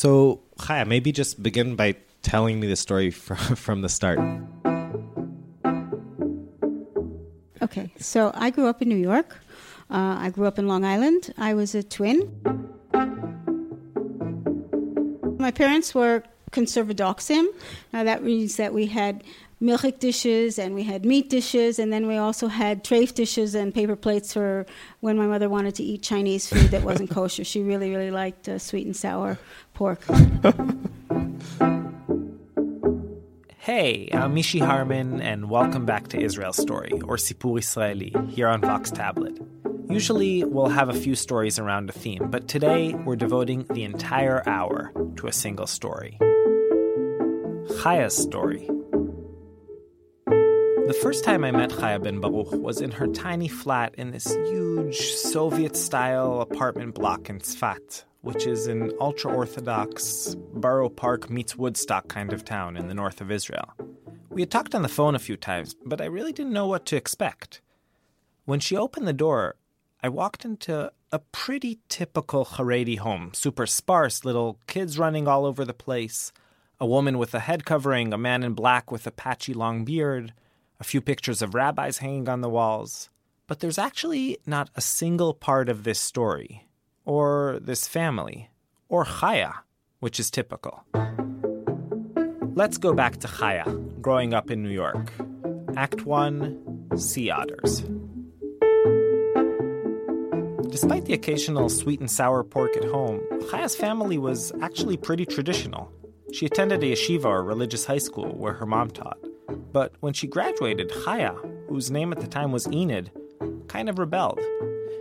So, Chaya, maybe just begin by telling me the story from, from the start. Okay, so I grew up in New York. Uh, I grew up in Long Island. I was a twin. My parents were conservadoxim. Now that means that we had milchik dishes and we had meat dishes, and then we also had trafe dishes and paper plates for when my mother wanted to eat Chinese food that wasn't kosher. She really, really liked uh, sweet and sour pork. Hey, I'm Mishy Harman, and welcome back to Israel Story, or Sipur Israeli, here on Vox Tablet. Usually, we'll have a few stories around a theme, but today we're devoting the entire hour to a single story. Chaya's story. The first time I met Chaya Ben Baruch was in her tiny flat in this huge Soviet style apartment block in Tzfat, which is an ultra Orthodox Borough Park meets Woodstock kind of town in the north of Israel. We had talked on the phone a few times, but I really didn't know what to expect. When she opened the door, I walked into a pretty typical Haredi home super sparse, little kids running all over the place, a woman with a head covering, a man in black with a patchy long beard, a few pictures of rabbis hanging on the walls. But there's actually not a single part of this story, or this family, or Chaya, which is typical. Let's go back to Chaya, growing up in New York. Act 1 Sea Otters. Despite the occasional sweet and sour pork at home, Chaya's family was actually pretty traditional. She attended a yeshiva or religious high school where her mom taught. But when she graduated, Chaya, whose name at the time was Enid, kind of rebelled.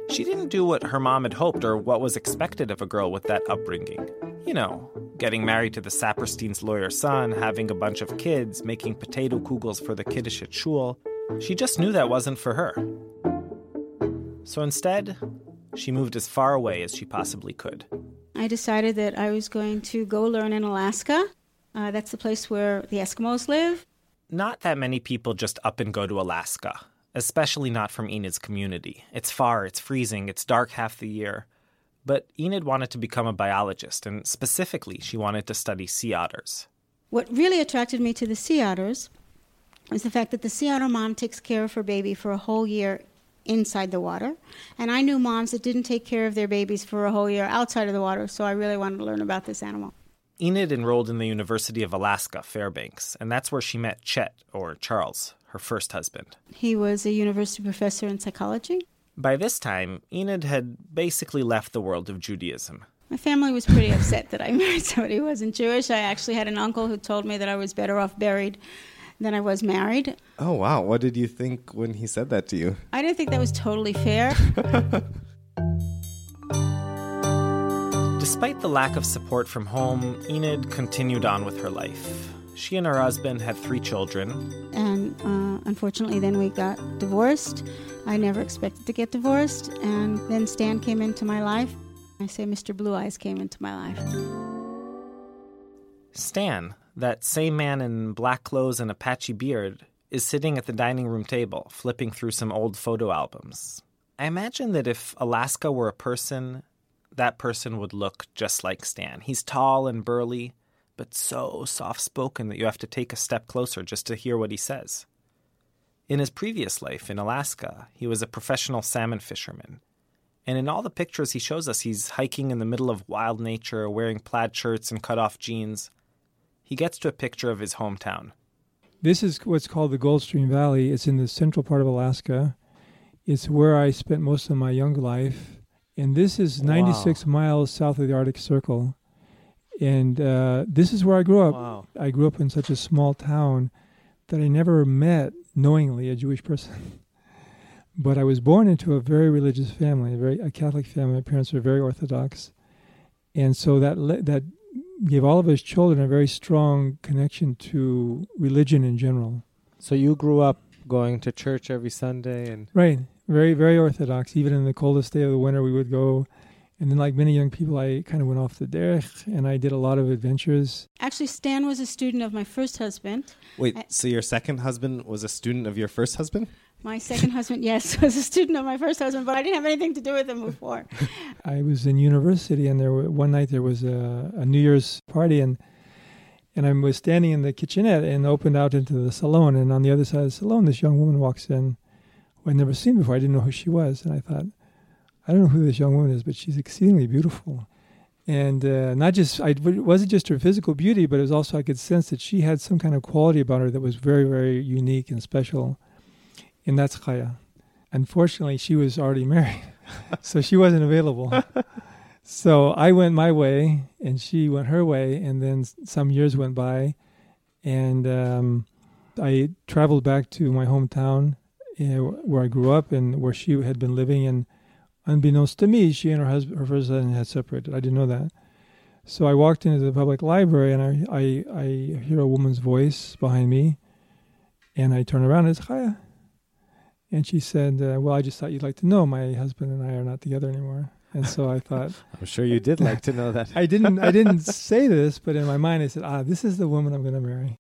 She didn't do what her mom had hoped or what was expected of a girl with that upbringing. You know, getting married to the Saperstein's lawyer son, having a bunch of kids, making potato kugels for the kiddush at shul. She just knew that wasn't for her. So instead, she moved as far away as she possibly could. I decided that I was going to go learn in Alaska. Uh, that's the place where the Eskimos live. Not that many people just up and go to Alaska, especially not from Enid's community. It's far, it's freezing, it's dark half the year. But Enid wanted to become a biologist, and specifically, she wanted to study sea otters. What really attracted me to the sea otters was the fact that the sea otter mom takes care of her baby for a whole year inside the water. And I knew moms that didn't take care of their babies for a whole year outside of the water, so I really wanted to learn about this animal. Enid enrolled in the University of Alaska, Fairbanks, and that's where she met Chet, or Charles, her first husband. He was a university professor in psychology. By this time, Enid had basically left the world of Judaism. My family was pretty upset that I married somebody who wasn't Jewish. I actually had an uncle who told me that I was better off buried than I was married. Oh, wow. What did you think when he said that to you? I didn't think that was totally fair. Despite the lack of support from home, Enid continued on with her life. She and her husband had three children. And uh, unfortunately, then we got divorced. I never expected to get divorced. And then Stan came into my life. I say Mr. Blue Eyes came into my life. Stan, that same man in black clothes and a patchy beard, is sitting at the dining room table, flipping through some old photo albums. I imagine that if Alaska were a person, that person would look just like Stan. He's tall and burly, but so soft spoken that you have to take a step closer just to hear what he says. In his previous life in Alaska, he was a professional salmon fisherman. And in all the pictures he shows us, he's hiking in the middle of wild nature, wearing plaid shirts and cut off jeans. He gets to a picture of his hometown. This is what's called the Goldstream Valley. It's in the central part of Alaska. It's where I spent most of my young life. And this is 96 Wow. miles south of the Arctic Circle. And uh, this is where I grew up. Wow. I grew up in such a small town that I never met knowingly a Jewish person. but I was born into a very religious family, a very a Catholic family. My parents were very Orthodox, and so that le- that gave all of us children a very strong connection to religion in general. So you grew up going to church every Sunday and Right, very very Orthodox. Even in the coldest day of the winter, we would go. And then, like many young people, I kind of went off the derech, and I did a lot of adventures. Actually, Stan was a student of my first husband. Wait, I- so your second husband was a student of your first husband? My second husband, yes, was a student of my first husband, but I didn't have anything to do with him before. I was in university, and there were, one night there was a, a New Year's party, and and I was standing in the kitchenette and opened out into the salon, and on the other side of the salon, this young woman walks in, who I'd never seen before. I didn't know who she was, and I thought, I don't know who this young woman is, but she's exceedingly beautiful, and uh, not just I it wasn't just her physical beauty, but it was also I could sense that she had some kind of quality about her that was very very unique and special, and that's Chaya. Unfortunately, she was already married, so she wasn't available. So I went my way, and she went her way, and then some years went by, and um, I traveled back to my hometown, where I grew up and where she had been living. And unbeknownst to me, she and her husband, her first husband, had separated. I didn't know that. So I walked into the public library, and I I, I hear a woman's voice behind me, and I turn around, and it's Chaya. And she said, uh, "Well, I just thought you'd like to know my husband and I are not together anymore." And so I thought. I'm sure you did like to know that. I didn't I didn't say this, but in my mind I said, "Ah, this is the woman I'm going to marry."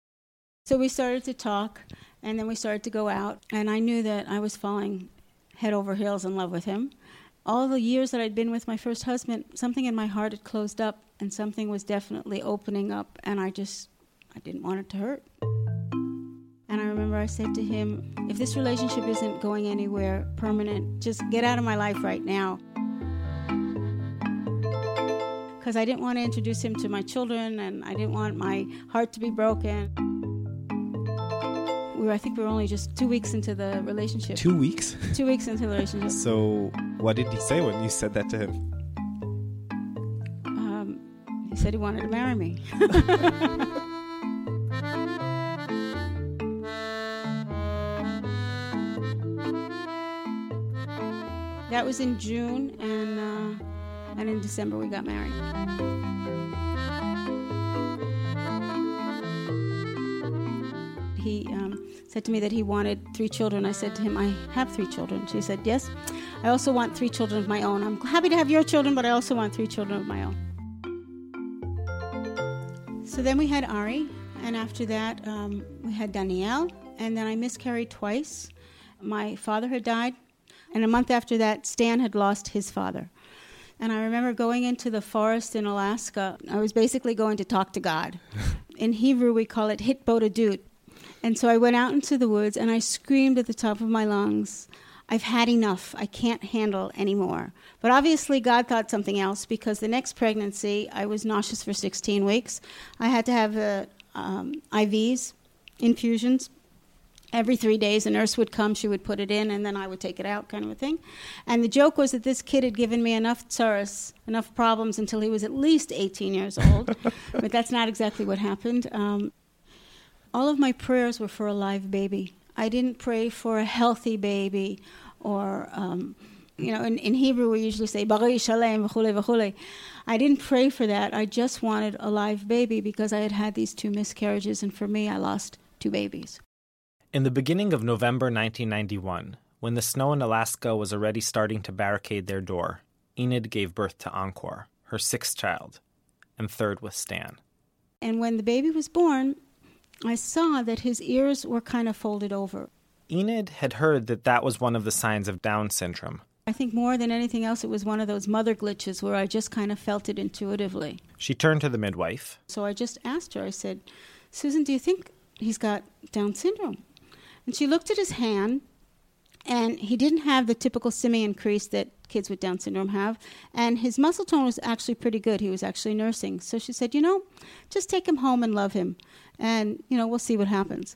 So we started to talk, and then we started to go out, and I knew that I was falling head over heels in love with him. All the years that I'd been with my first husband, something in my heart had closed up, and something was definitely opening up, and I just, I didn't want it to hurt. And I remember I said to him, if this relationship isn't going anywhere permanent, just get out of my life right now. Because I didn't want to introduce him to my children, and I didn't want my heart to be broken. We were, I think we were only just two weeks into the relationship. Two weeks? Two weeks into the relationship. So what did he say when you said that to him? Um, he said he wanted to marry me. that was in June, and uh, and in December we got married. He um, said to me that he wanted three children. I said to him, I have three children. She said, Yes. I also want three children of my own. I'm happy to have your children, but I also want three children of my own. So then we had Ari, and after that, um, we had Danielle, and then I miscarried twice. My father had died, and a month after that, Stan had lost his father. And I remember going into the forest in Alaska. I was basically going to talk to God. In Hebrew, we call it hitbodedut. And so I went out into the woods and I screamed at the top of my lungs, I've had enough. I can't handle anymore. But obviously, God thought something else because the next pregnancy, I was nauseous for 16 weeks. I had to have uh, um, IVs, infusions. Every three days, a nurse would come, she would put it in, and then I would take it out, kind of a thing. And the joke was that this kid had given me enough tsaras, enough problems until he was at least 18 years old. but that's not exactly what happened. Um, all of my prayers were for a live baby. I didn't pray for a healthy baby or um, You know, in, in Hebrew we usually say Bari Shalem v'chule v'chule. I didn't pray for that. I just wanted a live baby because I had had these two miscarriages, and for me, I lost two babies. In the beginning of November 1991, when the snow in Alaska was already starting to barricade their door, Enid gave birth to Encore, her sixth child, and third was Stan. And when the baby was born, I saw that his ears were kind of folded over. Enid had heard that that was one of the signs of Down syndrome. I think more than anything else, it was one of those mother glitches where I just kind of felt it intuitively. She turned to the midwife. So I just asked her, I said, Susan, do you think he's got Down syndrome? And she looked at his hand, and he didn't have the typical simian crease that kids with Down syndrome have. And his muscle tone was actually pretty good. He was actually nursing. So she said, you know, just take him home and love him. And, you know, we'll see what happens.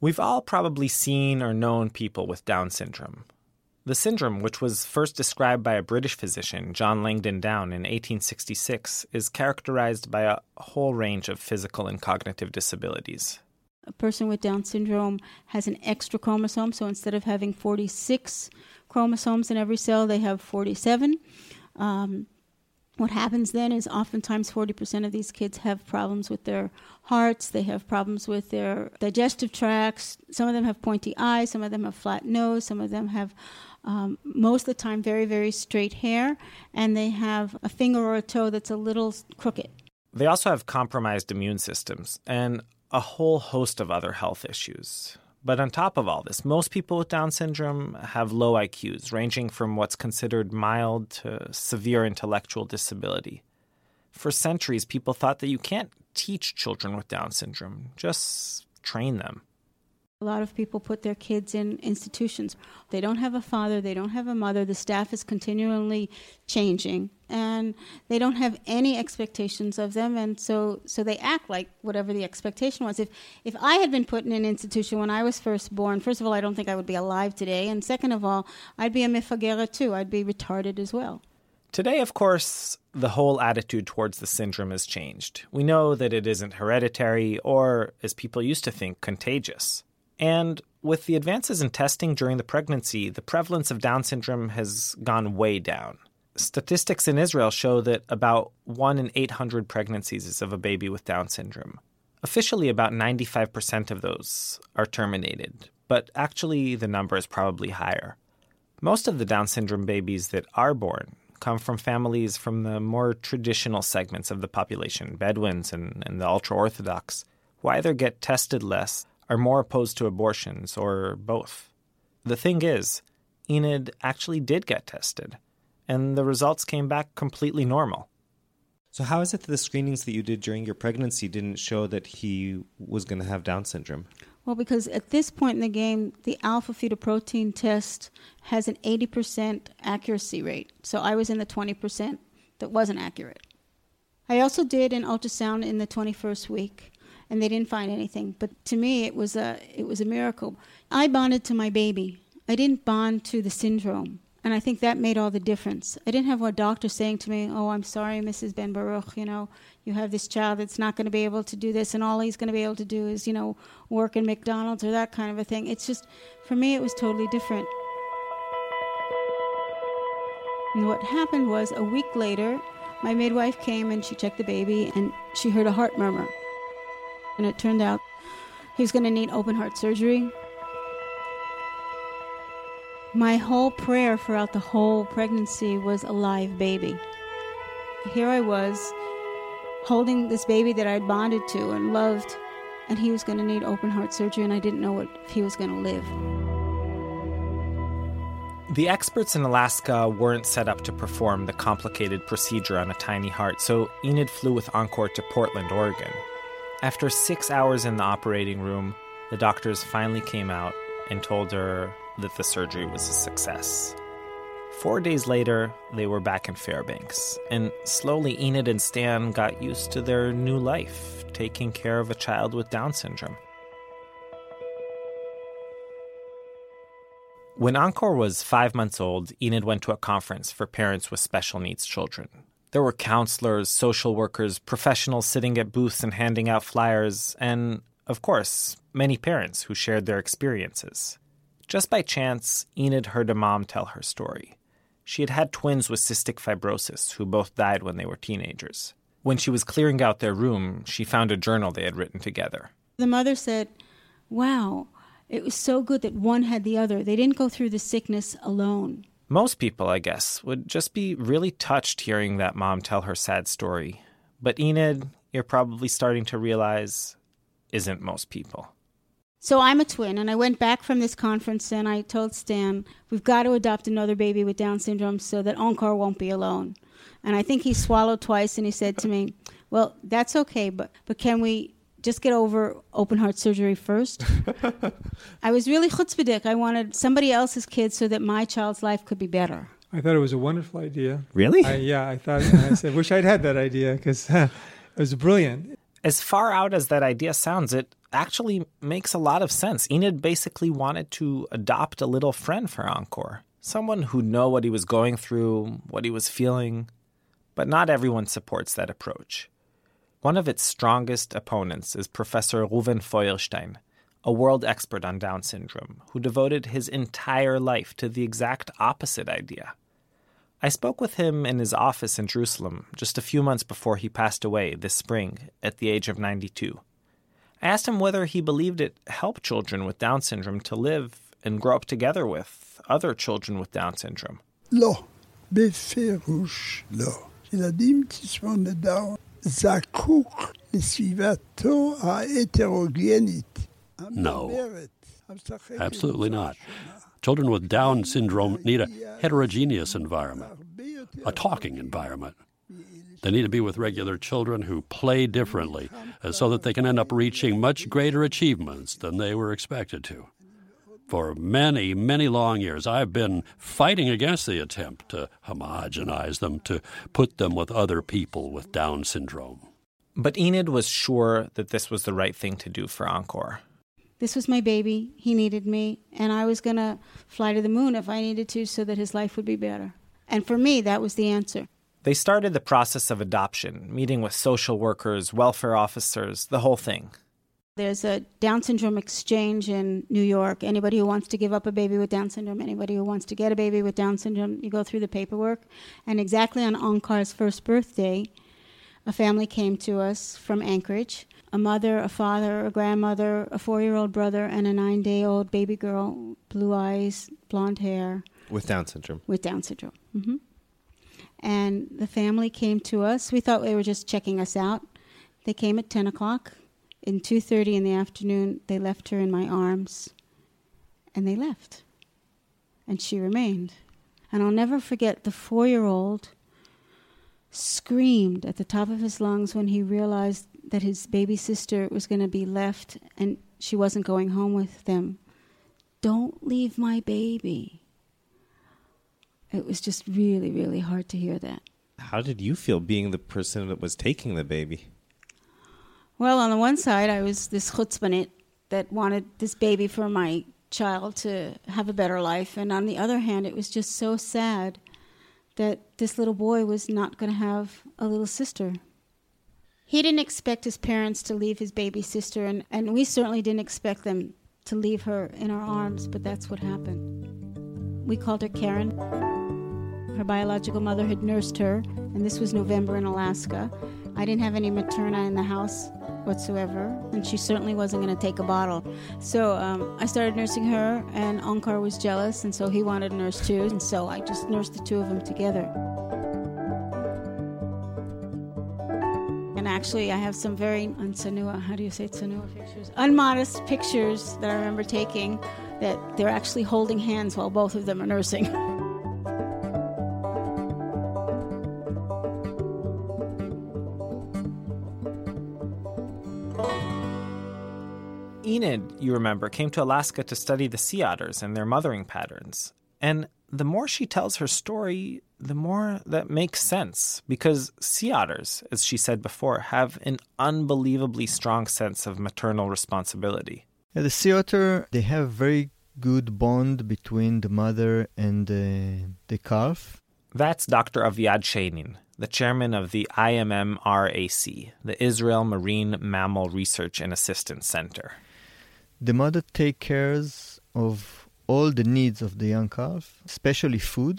We've all probably seen or known people with Down syndrome. The syndrome, which was first described by a British physician, John Langdon Down, in 1866, is characterized by a whole range of physical and cognitive disabilities. A person with Down syndrome has an extra chromosome, so instead of having 46 chromosomes in every cell, they have 47. Um, what happens then is oftentimes 40% of these kids have problems with their hearts, they have problems with their digestive tracts. Some of them have pointy eyes, some of them have flat nose, some of them have um, most of the time very, very straight hair, and they have a finger or a toe that's a little crooked. They also have compromised immune systems and a whole host of other health issues. But on top of all this, most people with Down syndrome have low IQs, ranging from what's considered mild to severe intellectual disability. For centuries, people thought that you can't teach children with Down syndrome, just train them. A lot of people put their kids in institutions. They don't have a father, they don't have a mother, the staff is continually changing, and they don't have any expectations of them, and so, so they act like whatever the expectation was. If, if I had been put in an institution when I was first born, first of all, I don't think I would be alive today, and second of all, I'd be a mifagera too, I'd be retarded as well. Today, of course, the whole attitude towards the syndrome has changed. We know that it isn't hereditary or, as people used to think, contagious. And with the advances in testing during the pregnancy, the prevalence of Down syndrome has gone way down. Statistics in Israel show that about 1 in 800 pregnancies is of a baby with Down syndrome. Officially, about 95% of those are terminated, but actually, the number is probably higher. Most of the Down syndrome babies that are born come from families from the more traditional segments of the population, Bedouins and, and the ultra Orthodox, who either get tested less are more opposed to abortions or both. The thing is, Enid actually did get tested, and the results came back completely normal. So, how is it that the screenings that you did during your pregnancy didn't show that he was going to have Down syndrome? Well, because at this point in the game, the alpha fetoprotein test has an 80% accuracy rate. So I was in the 20% that wasn't accurate. I also did an ultrasound in the 21st week, and they didn't find anything. But to me, it was a it was a miracle. I bonded to my baby. I didn't bond to the syndrome, and I think that made all the difference. I didn't have a doctor saying to me, "Oh, I'm sorry, Mrs. Ben Baruch. You know, you have this child that's not going to be able to do this, and all he's going to be able to do is, you know, work in McDonald's or that kind of a thing." It's just, for me, it was totally different. And what happened was a week later, my midwife came and she checked the baby, and she heard a heart murmur. And it turned out he's going to need open heart surgery. My whole prayer throughout the whole pregnancy was a live baby. Here I was, holding this baby that I'd bonded to and loved, and he was going to need open heart surgery, and I didn't know what, if he was going to live. The experts in Alaska weren't set up to perform the complicated procedure on a tiny heart, so Enid flew with Encore to Portland, Oregon. After six hours in the operating room, the doctors finally came out and told her that the surgery was a success. Four days later, they were back in Fairbanks, and slowly Enid and Stan got used to their new life, taking care of a child with Down syndrome. When Encore was five months old, Enid went to a conference for parents with special needs children. There were counselors, social workers, professionals sitting at booths and handing out flyers, and, of course, many parents who shared their experiences. Just by chance, Enid heard a mom tell her story. She had had twins with cystic fibrosis who both died when they were teenagers. When she was clearing out their room, she found a journal they had written together. The mother said, Wow, it was so good that one had the other. They didn't go through the sickness alone. Most people, I guess, would just be really touched hearing that mom tell her sad story. But Enid, you're probably starting to realize, isn't most people. So I'm a twin, and I went back from this conference and I told Stan, we've got to adopt another baby with Down syndrome so that Encore won't be alone. And I think he swallowed twice and he said to me, Well, that's okay, but, but can we just get over open heart surgery first? I was really chutzpahdik. I wanted somebody else's kid so that my child's life could be better. I thought it was a wonderful idea. Really? I, yeah, I thought. I said, wish I'd had that idea because it was brilliant. As far out as that idea sounds, it actually makes a lot of sense. Enid basically wanted to adopt a little friend for Encore, someone who'd know what he was going through, what he was feeling. But not everyone supports that approach. One of its strongest opponents is Professor Reuven Feuerstein, a world expert on Down syndrome, who devoted his entire life to the exact opposite idea. I spoke with him in his office in Jerusalem just a few months before he passed away this spring at the age of 92. I asked him whether he believed it helped children with Down syndrome to live and grow up together with other children with Down syndrome. לא, זקוק לסביבתו ההטרוגנית. No, absolutely not. Children with Down syndrome need a heterogeneous environment, a talking environment. They need to be with regular children who play differently uh, so that they can end up reaching much greater achievements than they were expected to. For many, many long years, I've been fighting against the attempt to homogenize them, to put them with other people with Down syndrome. But Enid was sure that this was the right thing to do for Encore. This was my baby. He needed me, and I was going to fly to the moon if I needed to so that his life would be better. And for me, that was the answer. They started the process of adoption, meeting with social workers, welfare officers, the whole thing. There's a Down syndrome exchange in New York. Anybody who wants to give up a baby with Down syndrome, anybody who wants to get a baby with Down syndrome, you go through the paperwork. And exactly on Encore's first birthday, a family came to us from Anchorage a mother, a father, a grandmother, a four year old brother, and a nine day old baby girl, blue eyes, blonde hair. With Down syndrome. With Down syndrome. hmm And the family came to us. We thought they were just checking us out. They came at 10 o'clock. In 2.30 in the afternoon, they left her in my arms. And they left. And she remained. And I'll never forget the four year old screamed at the top of his lungs when he realized that his baby sister was going to be left and she wasn't going home with them. Don't leave my baby. It was just really, really hard to hear that. How did you feel being the person that was taking the baby? Well, on the one side, I was this chutzpanit that wanted this baby for my child to have a better life. And on the other hand, it was just so sad that this little boy was not going to have a little sister. He didn't expect his parents to leave his baby sister, and, and we certainly didn't expect them to leave her in our arms, but that's what happened. We called her Karen. Her biological mother had nursed her, and this was November in Alaska. I didn't have any materna in the house whatsoever, and she certainly wasn't going to take a bottle. So um, I started nursing her, and Onkar was jealous, and so he wanted a nurse too, and so I just nursed the two of them together. And actually, I have some very unsanua, how do you say tsanua pictures? Unmodest pictures that I remember taking that they're actually holding hands while both of them are nursing. Enid, you remember, came to Alaska to study the sea otters and their mothering patterns. And the more she tells her story, the more that makes sense because sea otters, as she said before, have an unbelievably strong sense of maternal responsibility. Yeah, the sea otter, they have very good bond between the mother and the, the calf. That's Dr. Aviad Scheinin, the chairman of the IMMRAC, the Israel Marine Mammal Research and Assistance Center. The mother takes cares of all the needs of the young calf, especially food,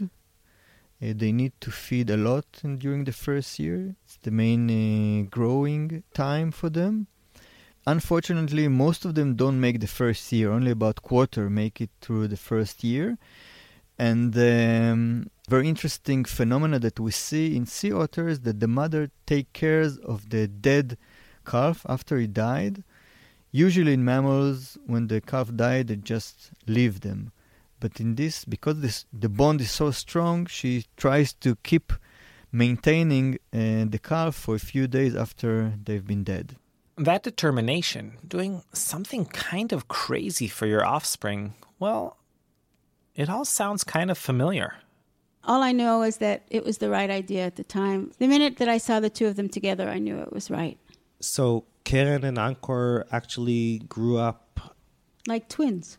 Uh, they need to feed a lot during the first year. It's the main uh, growing time for them. Unfortunately, most of them don't make the first year. Only about quarter make it through the first year. And um, very interesting phenomena that we see in sea otters that the mother take cares of the dead calf after he died. Usually in mammals, when the calf died, they just leave them. But in this, because this, the bond is so strong, she tries to keep maintaining uh, the calf for a few days after they've been dead. That determination, doing something kind of crazy for your offspring, well, it all sounds kind of familiar. All I know is that it was the right idea at the time. The minute that I saw the two of them together, I knew it was right. So Keren and Ankor actually grew up like twins.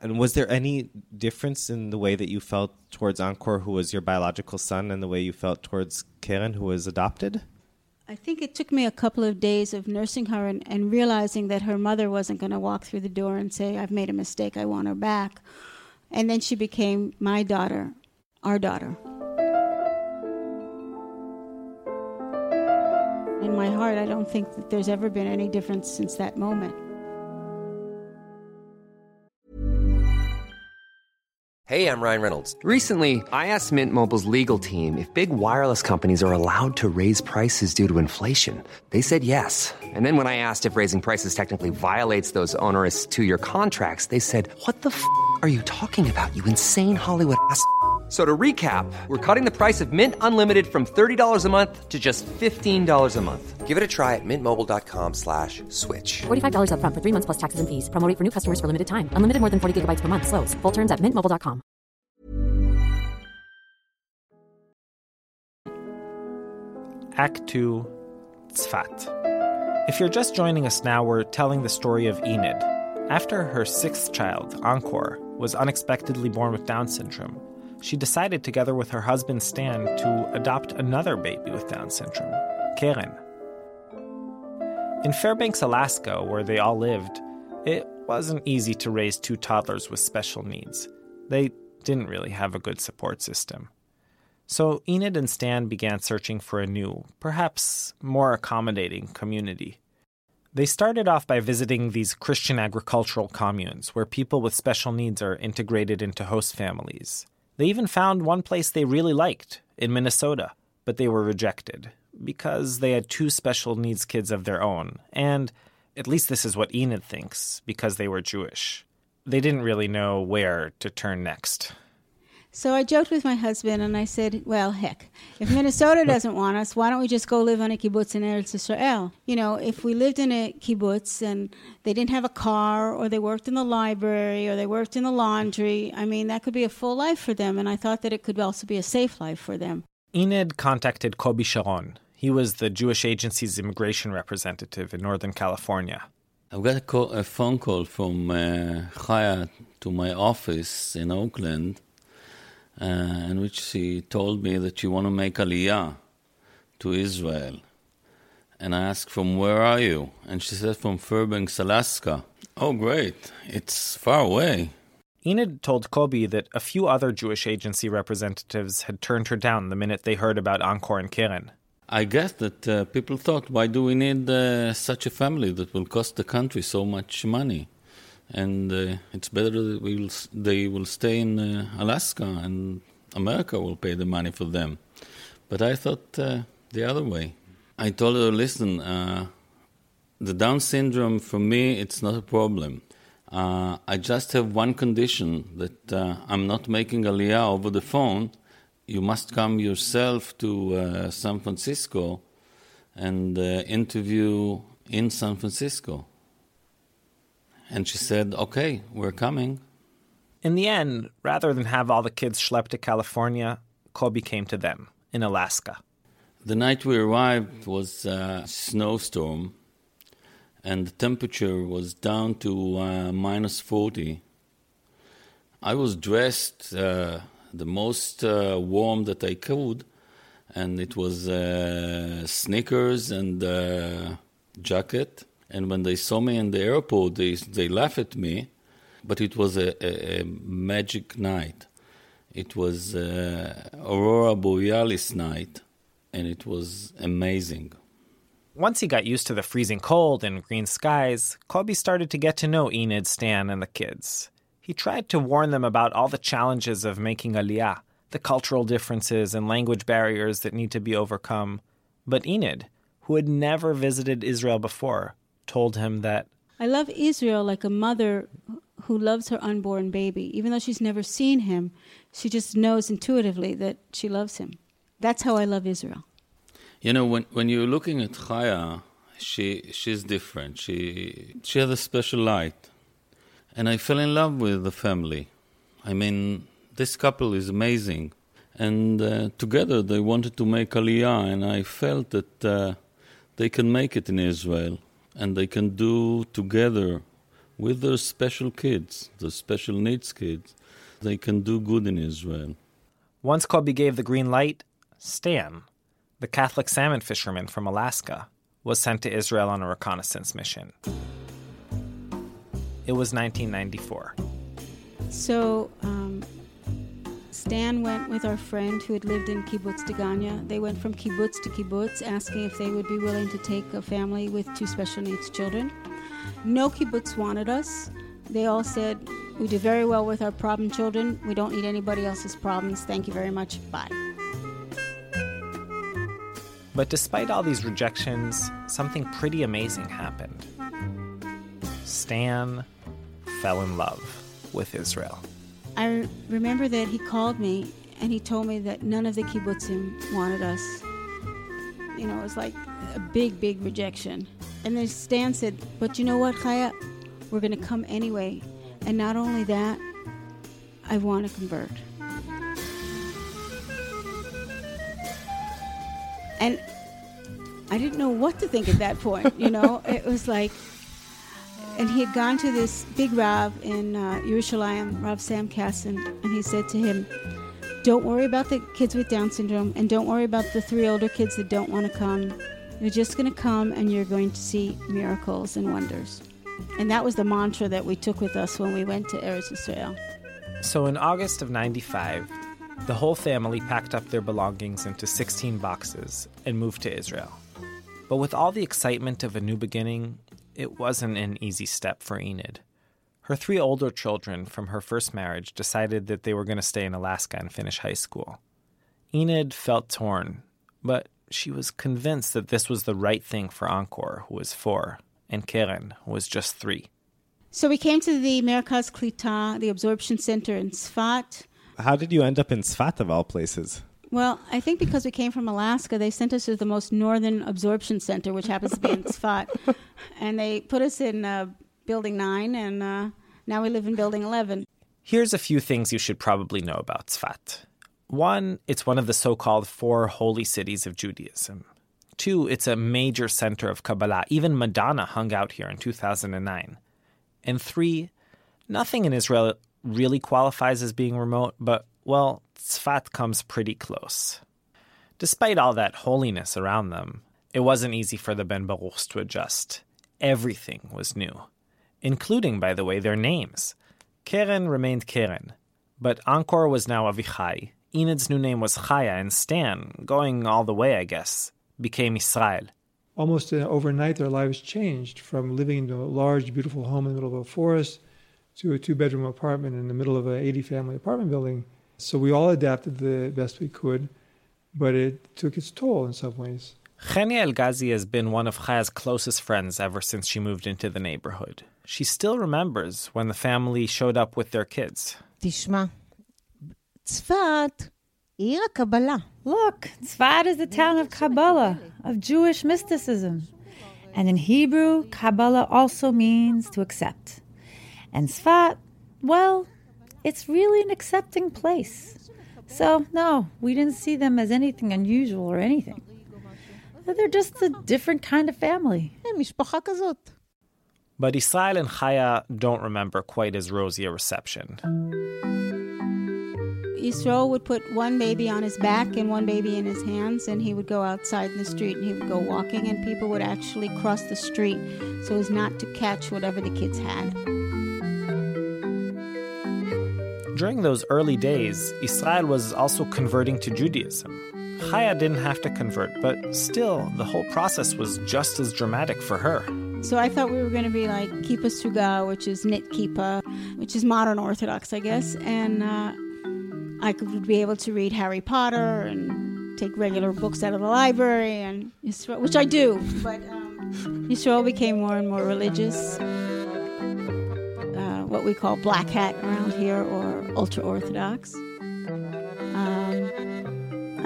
And was there any difference in the way that you felt towards Ankor, who was your biological son, and the way you felt towards Karen, who was adopted? I think it took me a couple of days of nursing her and, and realizing that her mother wasn't going to walk through the door and say, I've made a mistake, I want her back. And then she became my daughter, our daughter. In my heart, I don't think that there's ever been any difference since that moment. Hey, I'm Ryan Reynolds. Recently, I asked Mint Mobile's legal team if big wireless companies are allowed to raise prices due to inflation. They said yes. And then when I asked if raising prices technically violates those onerous two year contracts, they said, What the f are you talking about, you insane Hollywood ass? So to recap, we're cutting the price of Mint Unlimited from $30 a month to just $15 a month. Give it a try at mintmobile.com slash switch. $45 up front for three months plus taxes and fees. Promoting for new customers for limited time. Unlimited more than 40 gigabytes per month. Slows. Full terms at mintmobile.com. Act 2 Tzfat. If you're just joining us now, we're telling the story of Enid. After her sixth child, Ankor, was unexpectedly born with Down syndrome, she decided, together with her husband Stan, to adopt another baby with Down syndrome, Karen. In Fairbanks, Alaska, where they all lived, it wasn't easy to raise two toddlers with special needs. They didn't really have a good support system. So Enid and Stan began searching for a new, perhaps more accommodating community. They started off by visiting these Christian agricultural communes where people with special needs are integrated into host families. They even found one place they really liked in Minnesota, but they were rejected because they had two special needs kids of their own, and at least this is what Enid thinks, because they were Jewish. They didn't really know where to turn next. So I joked with my husband and I said, well, heck, if Minnesota doesn't want us, why don't we just go live on a kibbutz in Eretz Israel? You know, if we lived in a kibbutz and they didn't have a car or they worked in the library or they worked in the laundry, I mean, that could be a full life for them. And I thought that it could also be a safe life for them. Enid contacted Kobi Sharon. He was the Jewish Agency's immigration representative in Northern California. I got a, call, a phone call from uh, Chaya to my office in Oakland uh, in which she told me that she want to make aliyah to Israel. And I asked, from where are you? And she said, from Fairbanks, Alaska. Oh, great. It's far away. Enid told Kobi that a few other Jewish agency representatives had turned her down the minute they heard about Ankor and Keren. I guess that uh, people thought, why do we need uh, such a family that will cost the country so much money? And uh, it's better that we will, they will stay in uh, Alaska and America will pay the money for them. But I thought uh, the other way. I told her, listen, uh, the Down syndrome for me, it's not a problem. Uh, I just have one condition that uh, I'm not making Aliyah over the phone. You must come yourself to San Francisco and interview in San Francisco. And she said, okay, we're coming. In the end, rather than have all the kids schlepped to California, Kobi came to them in Alaska. The night we arrived was a snowstorm, and the temperature was down to uh, minus 40. I was dressed uh, the most uh, warm that I could, and it was uh, sneakers and uh, jacket. And when they saw me in the airport, they, they laughed at me, but it was a, a, a magic night. It was uh, Aurora Borealis night, and it was amazing. Once he got used to the freezing cold and green skies, Kobi started to get to know Enid, Stan, and the kids. He tried to warn them about all the challenges of making Aliyah, the cultural differences and language barriers that need to be overcome. But Enid, who had never visited Israel before, told him that I love Israel like a mother who loves her unborn baby. Even though she's never seen him, she just knows intuitively that she loves him. That's how I love Israel. You know, when when you're looking at Chaya, she she's different. She she has a special light, and I fell in love with the family. I mean, this couple is amazing, and uh, together they wanted to make Aliyah, and I felt that uh, they can make it in Israel, and they can do together with their special kids, the special needs kids, they can do good in Israel. Once Kobi gave the green light, Stan, the Catholic salmon fisherman from Alaska, was sent to Israel on a reconnaissance mission. It was 1994. So, um, Stan went with our friend who had lived in Kibbutz Degania. They went from kibbutz to kibbutz asking if they would be willing to take a family with two special needs children. No kibbutz wanted us. They all said, We do very well with our problem children. We don't need anybody else's problems. Thank you very much. Bye. But despite all these rejections, something pretty amazing happened. Stan fell in love with Israel. I remember that he called me and he told me that none of the kibbutzim wanted us. You know, it was like a big, big rejection. And then Stan said, But you know what, Chaya? We're going to come anyway. And not only that, I want to convert. And I didn't know what to think at that point, you know? it was like, and he had gone to this big Rav in uh, Yerushalayim, Rav Sam Kasson, and he said to him, Don't worry about the kids with Down syndrome, and don't worry about the three older kids that don't want to come. You're just going to come and you're going to see miracles and wonders. And that was the mantra that we took with us when we went to Eretz Israel. So in August of 95, the whole family packed up their belongings into 16 boxes and moved to Israel. But with all the excitement of a new beginning, it wasn't an easy step for Enid. Her three older children from her first marriage decided that they were going to stay in Alaska and finish high school. Enid felt torn, but she was convinced that this was the right thing for Encore, who was four, and Karen, who was just three. So we came to the Merkaz Klita, the absorption center in Sfat. How did you end up in Sfat of all places? Well, I think because we came from Alaska, they sent us to the most northern absorption center, which happens to be in Sfat. And they put us in uh, Building 9, and uh, now we live in Building 11. Here's a few things you should probably know about Sfat. One, it's one of the so called four holy cities of Judaism. Two, it's a major center of Kabbalah. Even Madonna hung out here in 2009. And three, nothing in Israel really qualifies as being remote, but, well, Tzfat comes pretty close. Despite all that holiness around them, it wasn't easy for the Ben Baruchs to adjust. Everything was new, including, by the way, their names. Keren remained Keren, but Encore was now Avichai. Enid's new name was Chaya, and Stan, going all the way, I guess, became Israel. Almost uh, overnight, their lives changed from living in a large, beautiful home in the middle of a forest to a two bedroom apartment in the middle of an 80 family apartment building. So we all adapted the best we could, but it took its toll in some ways. Chenia El has been one of Chaya's closest friends ever since she moved into the neighborhood. She still remembers when the family showed up with their kids. תשמע, צפת עיר הקבלה. Look, Tzfat is the town of Kabbalah, of Jewish mysticism. And in Hebrew, Kabbalah also means to accept. And Tzfat, well, it's really an accepting place. So, no, we didn't see them as anything unusual or anything. They're just a different kind of family. But Israel and Chaya don't remember quite as rosy a reception. Yisro would put one baby on his back and one baby in his hands, and he would go outside in the street and he would go walking, and people would actually cross the street so as not to catch whatever the kids had. During those early days, Israel was also converting to Judaism. Chaya didn't have to convert, but still, the whole process was just as dramatic for her. So I thought we were going to be like Kippa Sruga, which is knit kippa, which is modern Orthodox, I guess, and uh, I could be able to read Harry Potter and take regular books out of the library, and Yisrael, which I do, but um, became more and more religious. Uh, what we call black hat around here, or ultra Orthodox. Um,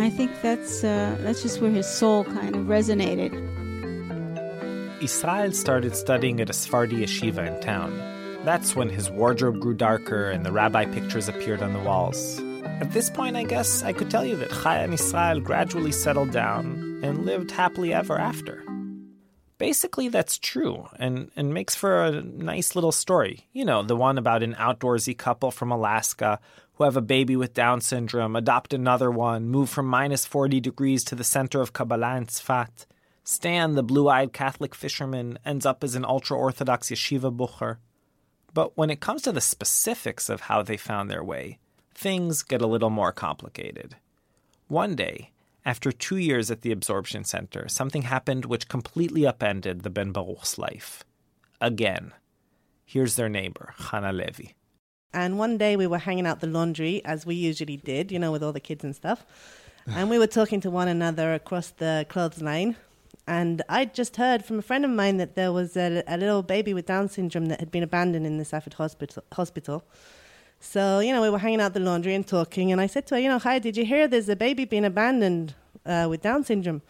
I think that's uh, that's just where his soul kind of resonated. Israel started studying at a Sephardi yeshiva in town. That's when his wardrobe grew darker and the rabbi pictures appeared on the walls. At this point, I guess I could tell you that Chaya and Israel gradually settled down and lived happily ever after. Basically, that's true and, and makes for a nice little story. You know, the one about an outdoorsy couple from Alaska who have a baby with Down syndrome, adopt another one, move from minus 40 degrees to the center of Kabbalah and Tzfat Stan, the blue eyed Catholic fisherman, ends up as an ultra Orthodox yeshiva bucher. But when it comes to the specifics of how they found their way, things get a little more complicated. One day, after two years at the absorption center, something happened which completely upended the Ben Baruch's life. Again. Here's their neighbor, Hannah Levy. And one day we were hanging out the laundry, as we usually did, you know, with all the kids and stuff. And we were talking to one another across the clothesline and I'd just heard from a friend of mine that there was a, a little baby with Down syndrome that had been abandoned in the Safed hospital, hospital. So, you know, we were hanging out the laundry and talking, and I said to her, you know, hi, did you hear there's a baby being abandoned uh, with Down syndrome?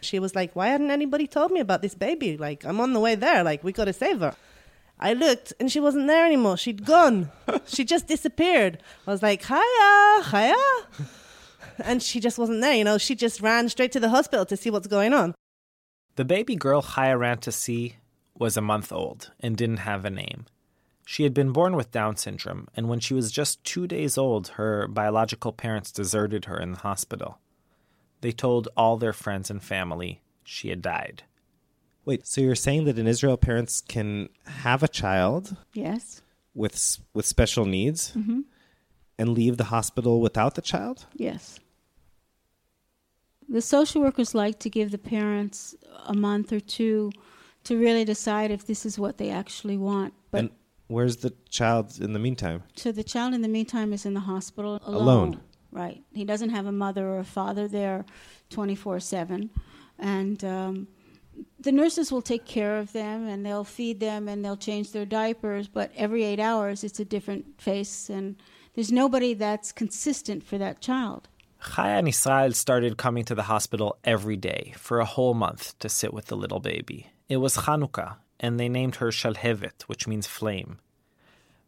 She was like, why hadn't anybody told me about this baby? Like, I'm on the way there. Like, we got to save her. I looked, and she wasn't there anymore. She'd gone. she just disappeared. I was like, Chaya, Chaya. And she just wasn't there, you know. She just ran straight to the hospital to see what's going on. The baby girl Chaya ran to see was a month old and didn't have a name. She had been born with Down syndrome, and when she was just two days old, her biological parents deserted her in the hospital. They told all their friends and family she had died. Wait, so you're saying that in Israel, parents can have a child? Yes. With with special needs, mm-hmm. and leave the hospital without the child? Yes. The social workers like to give the parents a month or two to really decide if this is what they actually want. But and where's the child in the meantime? So the child in the meantime is in the hospital alone. alone. Right. He doesn't have a mother or a father there 24 7. And um, the nurses will take care of them and they'll feed them and they'll change their diapers, but every eight hours it's a different face and there's nobody that's consistent for that child. Chaya and Israel started coming to the hospital every day for a whole month to sit with the little baby. It was Chanukah, and they named her Shalhevet, which means flame.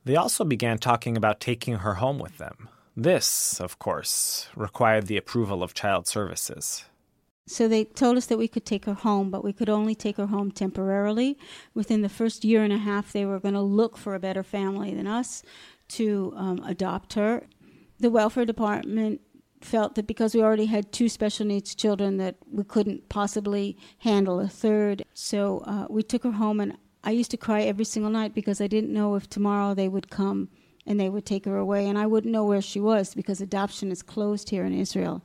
They also began talking about taking her home with them. This, of course, required the approval of child services. So they told us that we could take her home, but we could only take her home temporarily. Within the first year and a half, they were going to look for a better family than us to um, adopt her. The welfare department felt that because we already had two special needs children that we couldn't possibly handle a third. So uh, we took her home, and I used to cry every single night because I didn't know if tomorrow they would come and they would take her away, and I wouldn't know where she was because adoption is closed here in Israel.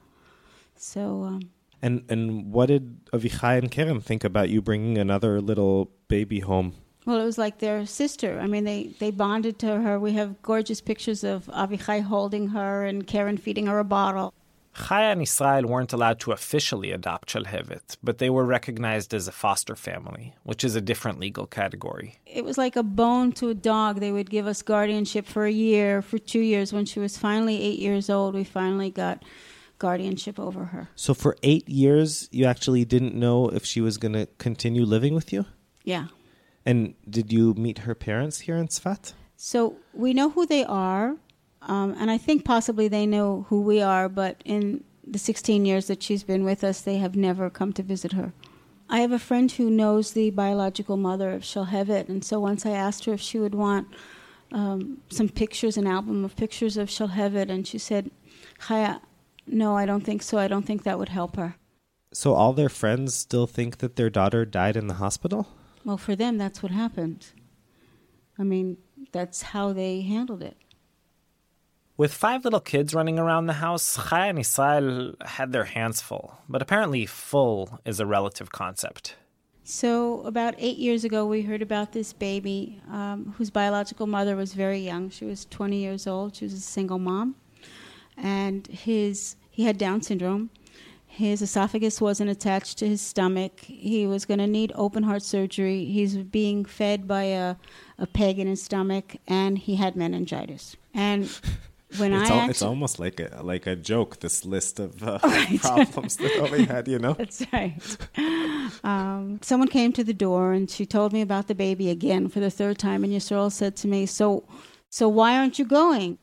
So. Um, and and what did Avichai and Kerem think about you bringing another little baby home? Well, it was like their sister. I mean, they, they bonded to her. We have gorgeous pictures of Avichai holding her and Keren feeding her a bottle. Chaya and Israel weren't allowed to officially adopt Shalhevet, but they were recognized as a foster family, which is a different legal category. It was like a bone to a dog. They would give us guardianship for a year, for two years. When she was finally eight years old, we finally got guardianship over her. So for eight years, you actually didn't know if she was going to continue living with you? Yeah. And did you meet her parents here in Tzfat? So we know who they are, um, and I think possibly they know who we are, but in the 16 years that she's been with us, they have never come to visit her. I have a friend who knows the biological mother of Shalhevet, and so once I asked her if she would want um, some pictures, an album of pictures of Shalhevet, and she said, Chaya, no, I don't think so. I don't think that would help her. So all their friends still think that their daughter died in the hospital? Well, for them, that's what happened. I mean, that's how they handled it. With five little kids running around the house, Chaya and Israel had their hands full. But apparently, full is a relative concept. So, about eight years ago, we heard about this baby um, whose biological mother was very young. She was 20 years old. She was a single mom. And his, he had Down syndrome. His esophagus wasn't attached to his stomach. He was going to need open heart surgery. He's being fed by a, a peg in his stomach, and he had meningitis. And when it's I al- actually, it's almost like a like a joke. This list of uh, Right. problems that Ori had, you know. That's right. Um, someone came to the door and she told me about the baby again for the third time. And Yisrael said to me, "So, so why aren't you going?"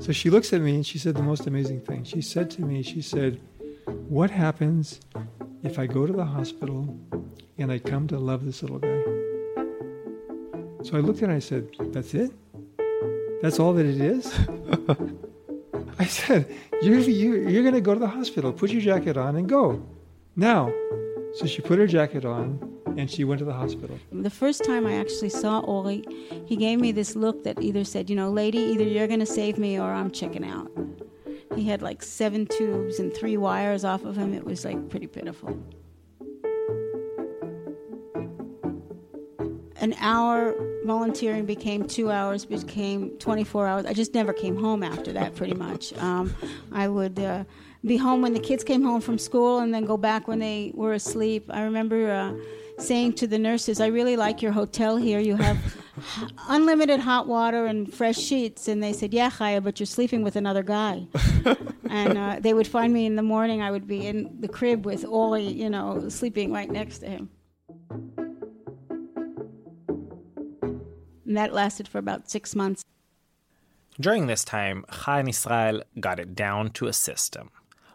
So she looks at me and she said the most amazing thing. She said to me, she said, What happens if I go to the hospital and I come to love this little guy? So I looked at her and I said, That's it? That's all that it is? I said, You're, you're, you're going to go to the hospital. Put your jacket on and go. Now. So she put her jacket on and she went to the hospital. The first time I actually saw Ori, he gave me this look that either said, "You know, lady, either you're going to save me or I'm checking out." He had like seven tubes and three wires off of him. It was like pretty pitiful. an hour volunteering became two hours, became 24 hours. I just never came home after that, pretty much. Um, I would uh, be home when the kids came home from school and then go back when they were asleep. I remember uh, saying to the nurses, I really like your hotel here. You have unlimited hot water and fresh sheets. And they said, Yeah, Chaya, but you're sleeping with another guy. and uh, they would find me in the morning. I would be in the crib with Ori, you know, sleeping right next to him. And that lasted for about six months. During this time, Chaya and Israel got it down to a system.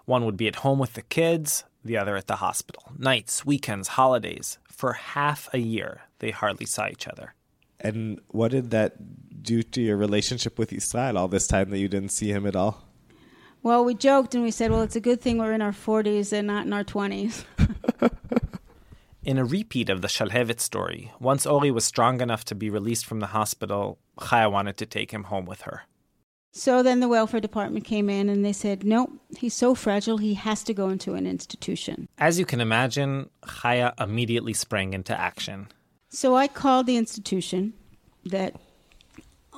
One would be at home with the kids, the other at the hospital. Nights, weekends, holidays. For half a year, they hardly saw each other. And what did that do to your relationship with Israel all this time that you didn't see him at all? Well, we joked and we said, well, it's a good thing we're in our 40s and not in our 20s. In a repeat of the Shalhevet story, once Ori was strong enough to be released from the hospital, Chaya wanted to take him home with her. So then the welfare department came in and they said, nope, he's so fragile, he has to go into an institution. As you can imagine, Chaya immediately sprang into action. So I called the institution that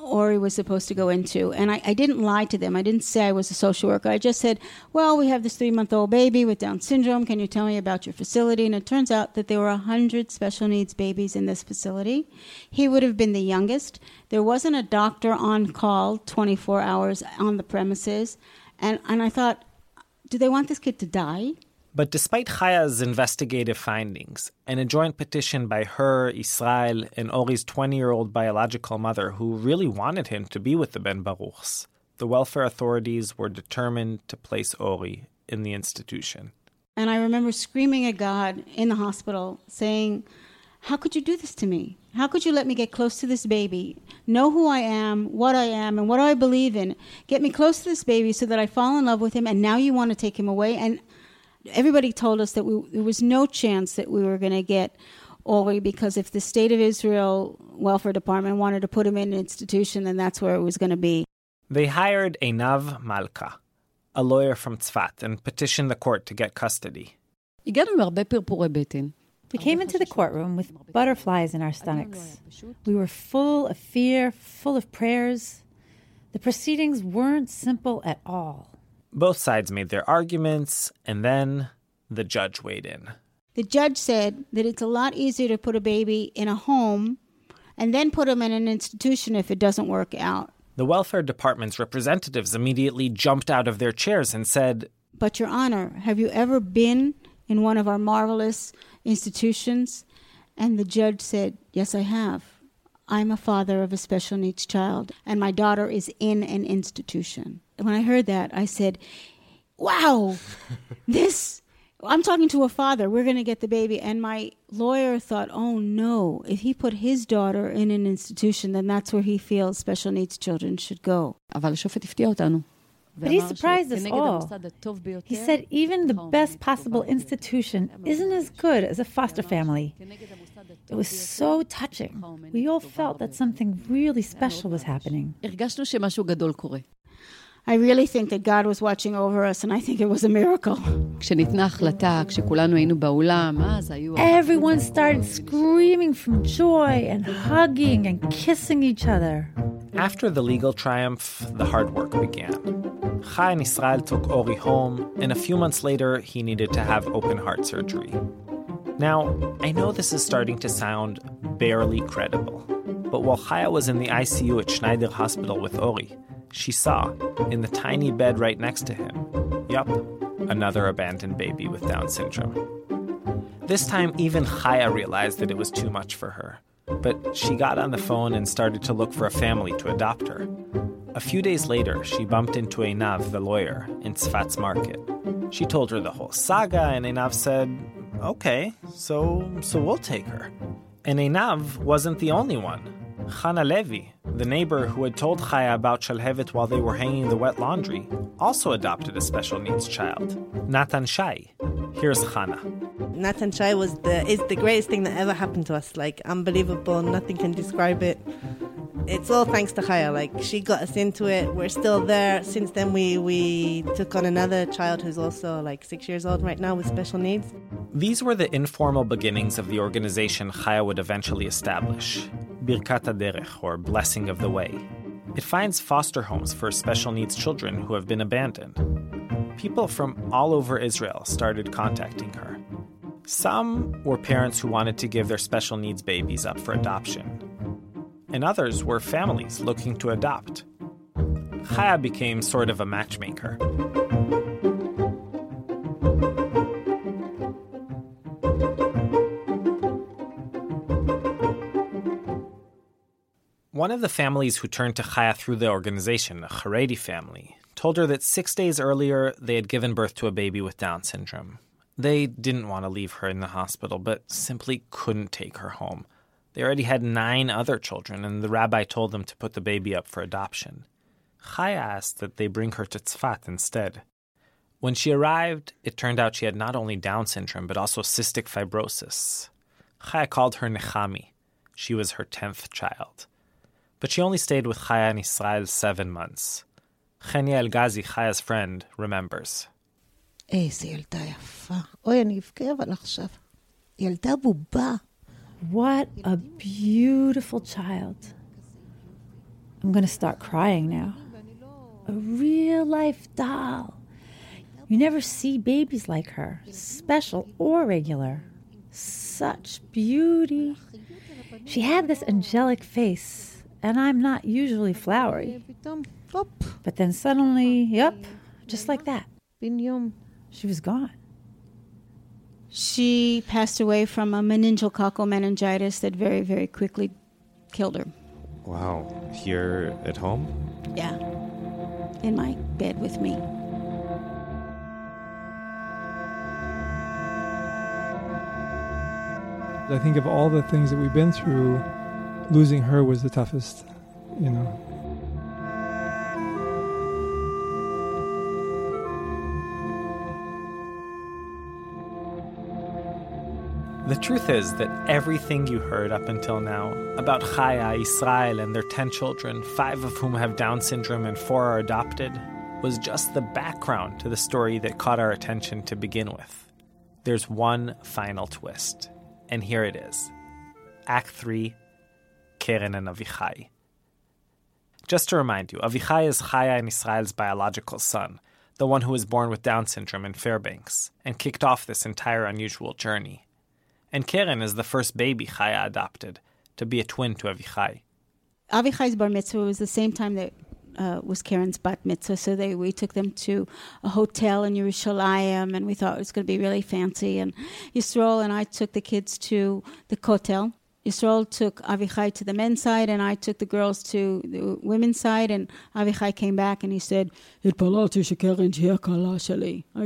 Ori was supposed to go into, and I, I didn't lie to them. I didn't say I was a social worker. I just said, Well, we have this three month old baby with Down syndrome. Can you tell me about your facility? And it turns out that there were 100 special needs babies in this facility. He would have been the youngest. There wasn't a doctor on call 24 hours on the premises. And, and I thought, Do they want this kid to die? But despite Chaya's investigative findings and a joint petition by her, Israel, and Ori's 20 year old biological mother, who really wanted him to be with the Ben Baruchs, the welfare authorities were determined to place Ori in the institution. And I remember screaming at God in the hospital, saying, How could you do this to me? How could you let me get close to this baby, know who I am, what I am, and what I believe in? Get me close to this baby so that I fall in love with him, and now you want to take him away? And everybody told us that we, there was no chance that we were going to get Ori because if the state of Israel welfare department wanted to put him in an institution, then that's where it was going to be. They hired Einav Malka, a lawyer from Tzfat, and petitioned the court to get custody. We came into the courtroom with butterflies in our stomachs. We were full of fear, full of prayers. The proceedings weren't simple at all. Both sides made their arguments, and then the judge weighed in. The judge said that it's a lot easier to put a baby in a home and then put him in an institution if it doesn't work out. The welfare department's representatives immediately jumped out of their chairs and said, But, Your Honor, have you ever been in one of our marvelous institutions? And the judge said, Yes, I have. I'm a father of a special needs child, and my daughter is in an institution. When I heard that, I said, Wow, this. I'm talking to a father. We're going to get the baby. And my lawyer thought, oh no, if he put his daughter in an institution, then that's where he feels special needs children should go. But he surprised us all. He said even the best possible institution isn't as good as a foster family. It was so touching. We all felt that something really special was happening. I really think that God was watching over us, and I think it was a miracle. Everyone started screaming from joy and hugging and kissing each other. After the legal triumph, the hard work began. Chaya and Israel took Ori home, and a few months later, he needed to have open heart surgery. Now, I know this is starting to sound barely credible, but while Chaya was in the ICU at Schneider Hospital with Ori, she saw, in the tiny bed right next to him, yup, another abandoned baby with Down syndrome. This time, even Chaya realized that it was too much for her, but she got on the phone and started to look for a family to adopt her. A few days later, she bumped into Einav, the lawyer, in Tzfat's market. She told her the whole saga, and Einav said, Okay, so so we'll take her. And Einav wasn't the only one. Chana Levi, the neighbor who had told Chaya about Shalhevet while they were hanging the wet laundry, also adopted a special needs child, Natan Shai. Here's Chana. Natan Shai was the is the greatest thing that ever happened to us. Like unbelievable, nothing can describe it. It's all thanks to Chaya. Like she got us into it. We're still there. Since then, we we took on another child who's also like six years old right now with special needs. These were the informal beginnings of the organization Chaya would eventually establish, Birkat Derech, or Blessing of the Way. It finds foster homes for special needs children who have been abandoned. People from all over Israel started contacting her. Some were parents who wanted to give their special needs babies up for adoption, and others were families looking to adopt. Chaya became sort of a matchmaker. One of the families who turned to Chaya through the organization, a Haredi family, told her that six days earlier they had given birth to a baby with Down syndrome. They didn't want to leave her in the hospital, but simply couldn't take her home. They already had nine other children, and the rabbi told them to put the baby up for adoption. Chaya asked that they bring her to Tzfat instead. When she arrived, it turned out she had not only Down syndrome, but also cystic fibrosis. Chaya called her Nechami. She was her tenth child But she only stayed with Chaya and Israel seven months. Chenia El-Ghazi, Chaya's friend, remembers. איזה ילדה יפה. אוי, אני אבכה אבל עכשיו. ילדה בובה. What a beautiful child. I'm going to start crying now. A real life doll. You never see babies like her, special or regular. Such beauty. She had this angelic face, and I'm not usually flowery. But then suddenly, yep, just like that. She was gone. She passed away from a meningococcal meningitis that very, very quickly killed her. Wow. Here at home? Yeah. In my bed with me. I think of all the things that we've been through, losing her was the toughest, you know. The truth is that everything you heard up until now about Chaya, Israel, and their 10 children, five of whom have Down syndrome and four are adopted, was just the background to the story that caught our attention to begin with. There's one final twist, and here it is Act 3 Keren and Avichai. Just to remind you, Avichai is Chaya and Israel's biological son, the one who was born with Down syndrome in Fairbanks, and kicked off this entire unusual journey. And Keren is the first baby Chaya adopted, to be a twin to Avichai. Avichai's bar mitzvah was the same time that uh, was Keren's bat mitzvah, so they, we took them to a hotel in Yerushalayim, and we thought it was going to be really fancy. And Yisrael and I took the kids to the kotel. Yisrael took Avichai to the men's side, and I took the girls to the women's side. And Avichai came back and he said, I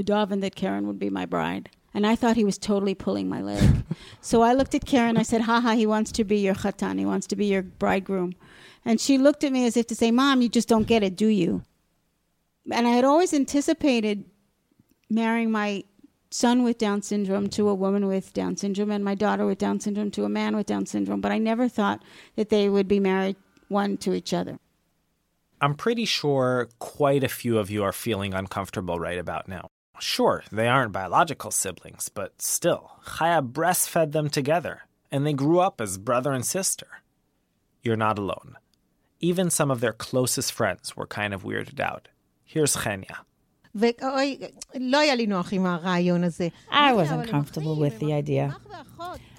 davened that Keren would be my bride. And I thought he was totally pulling my leg. so I looked at Keren. I said, haha, he wants to be your chatan. He wants to be your bridegroom. And she looked at me as if to say, Mom, you just don't get it, do you? And I had always anticipated marrying my son with Down syndrome to a woman with Down syndrome and my daughter with Down syndrome to a man with Down syndrome, but I never thought that they would be married one to each other. I'm pretty sure quite a few of you are feeling uncomfortable right about now. Sure, they aren't biological siblings, but still, Chaya breastfed them together, and they grew up as brother and sister. You're not alone. Even some of their closest friends were kind of weirded out. Here's Chenya. I wasn't comfortable with the idea.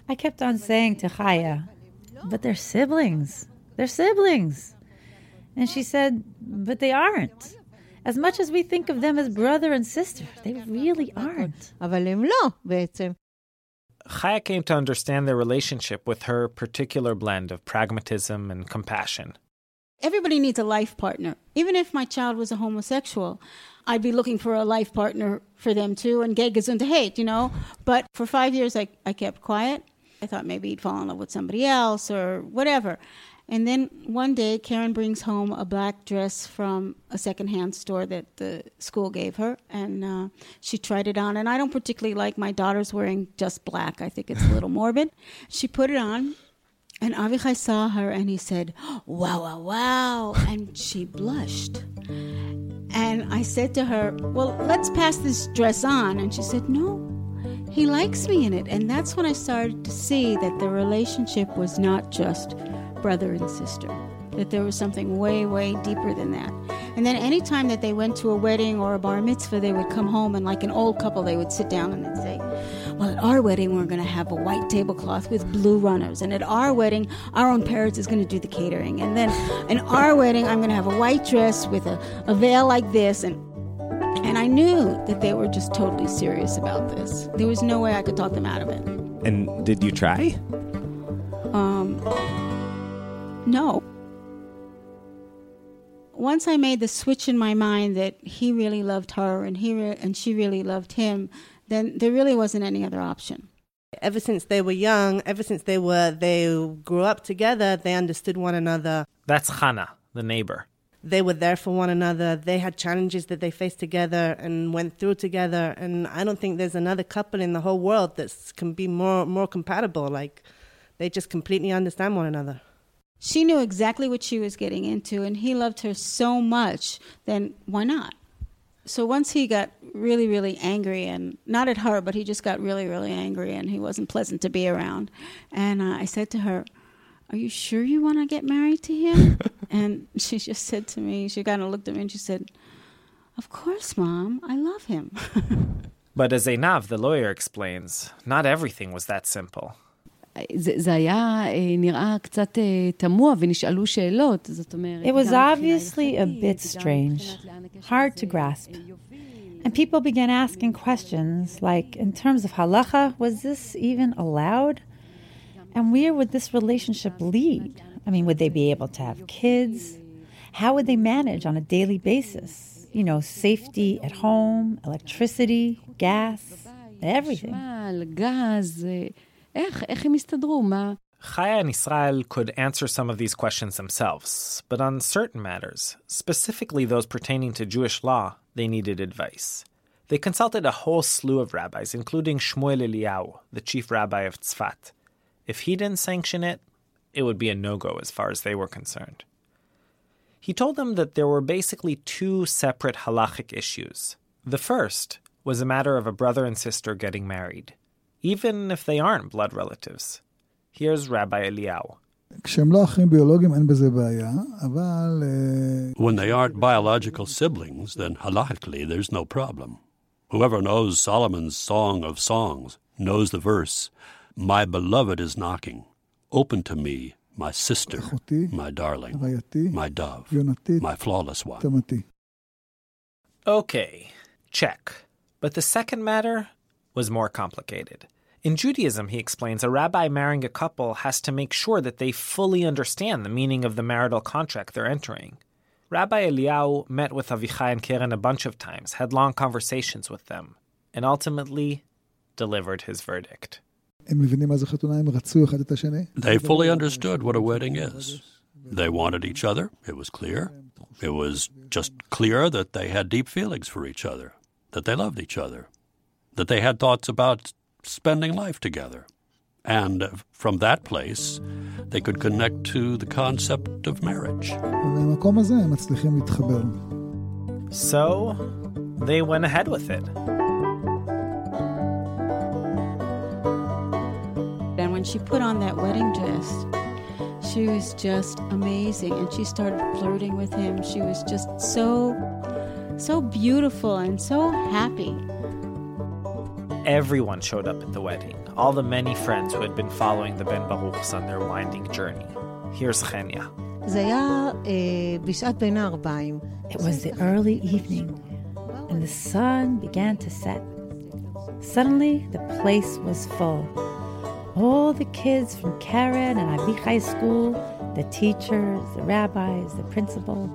I kept on saying to Chaya, but they're siblings. They're siblings. And she said, but they aren't. As much as we think of them as brother and sister, they really aren't. Chaya came to understand their relationship with her particular blend of pragmatism and compassion. Everybody needs a life partner. Even if my child was a homosexual, I'd be looking for a life partner for them too, and gay gesund hate, you know. But for five years, I, I kept quiet. I thought maybe he'd fall in love with somebody else or whatever. And then one day, Keren brings home a black dress from a secondhand store that the school gave her, and uh, she tried it on. And I don't particularly like my daughters wearing just black. I think it's a little morbid. She put it on, and Avichai saw her, and he said, "Wow, wow, wow!" And she blushed. And I said to her, "Well, let's pass this dress on." And she said, "No." He likes me in it. And that's when I started to see that the relationship was not just brother and sister, that there was something way, way deeper than that. And then anytime that they went to a wedding or a bar mitzvah, they would come home and, like an old couple, they would sit down and they'd say, Well, at our wedding, we're going to have a white tablecloth with blue runners. And at our wedding, our own parents is going to do the catering. And then in our wedding, I'm going to have a white dress with a, a veil like this. And and I knew that they were just totally serious about this. There was no way I could talk them out of it. And did you try? Um, no. Once I made the switch in my mind that he really loved her and he re- and she really loved him, then there really wasn't any other option. Ever since they were young, ever since they were they grew up together, they understood one another. That's Hannah, the neighbor. They were there for one another. They had challenges that they faced together and went through together. And I don't think there's another couple in the whole world that can be more more compatible. Like they just completely understand one another she knew exactly what she was getting into and he loved her so much then why not so once he got really really angry and not at her but he just got really really angry and he wasn't pleasant to be around. And uh, i said to her are you sure you want to get married to him? And she just said to me she kind of looked at me and she said of course mom i love him. But as Einav, the lawyer explains not everything was that simple זה, היה נראה קצת תמוה ונשאלו שאלות, זאת אומרת... It was obviously a bit strange, hard to grasp. And people began asking questions like, in terms of halacha, was this even allowed? And where would this relationship lead? I mean, would they be able to have kids? How would they manage on a daily basis? You know, safety at home, electricity, gas, everything. gas, איך, איך הם יסתדרו? מה... Chaya and Israel could answer some of these questions themselves, but on certain matters, specifically those pertaining to Jewish law, they needed advice. They consulted a whole slew of rabbis, including Shmuel Eliyahu, the chief rabbi of Tzfat. If he didn't sanction it, it would be a no go as far as they were concerned. He told them that there were basically two separate halachic issues. The first was a matter of a brother and sister getting married even if they aren't blood relatives. Here's Rabbi Eliyahu. When they aren't biological siblings, then halachically there's no problem. Whoever knows Solomon's Song of Songs knows the verse, My beloved is knocking. Open to me, my sister, my darling, my dove, my flawless one. Okay, check. But the second matter was more complicated. In Judaism, he explains, a rabbi marrying a couple has to make sure that they fully understand the meaning of the marital contract they're entering. Rabbi Eliyahu met with Avichai and Keren a bunch of times, had long conversations with them, and ultimately delivered his verdict. They fully understood what a wedding is. They wanted each other, it was clear. It was just clear that they had deep feelings for each other, that they loved each other, that they had thoughts about spending life together. And from that place, they could connect to the concept of marriage. So, they went ahead with it. And when she put on that wedding dress, she was just amazing. And she started flirting with him. She was just so, so beautiful and so happy. Everyone showed up at the wedding, all the many friends who had been following the Ben Baruchs on their winding journey. Here's Chenia. It was the early evening, and the sun began to set. Suddenly, the place was full. All the kids from Keren and Avichai school, the teachers, the rabbis, the principal,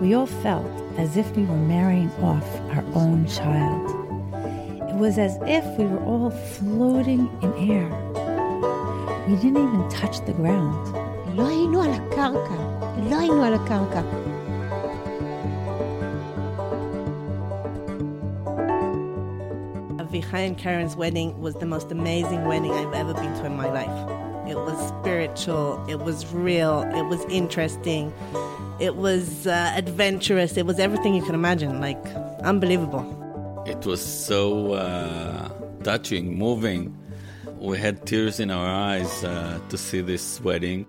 we all felt as if we were marrying off our own child. It was as if we were all floating in air. We didn't even touch the ground. לא Avichai and Keren's wedding was the most amazing wedding I've ever been to in my life. It was spiritual, it was real, it was interesting, it was uh, adventurous, it was everything you can imagine, like unbelievable. It was so uh, touching, moving. We had tears in our eyes uh, to see this wedding.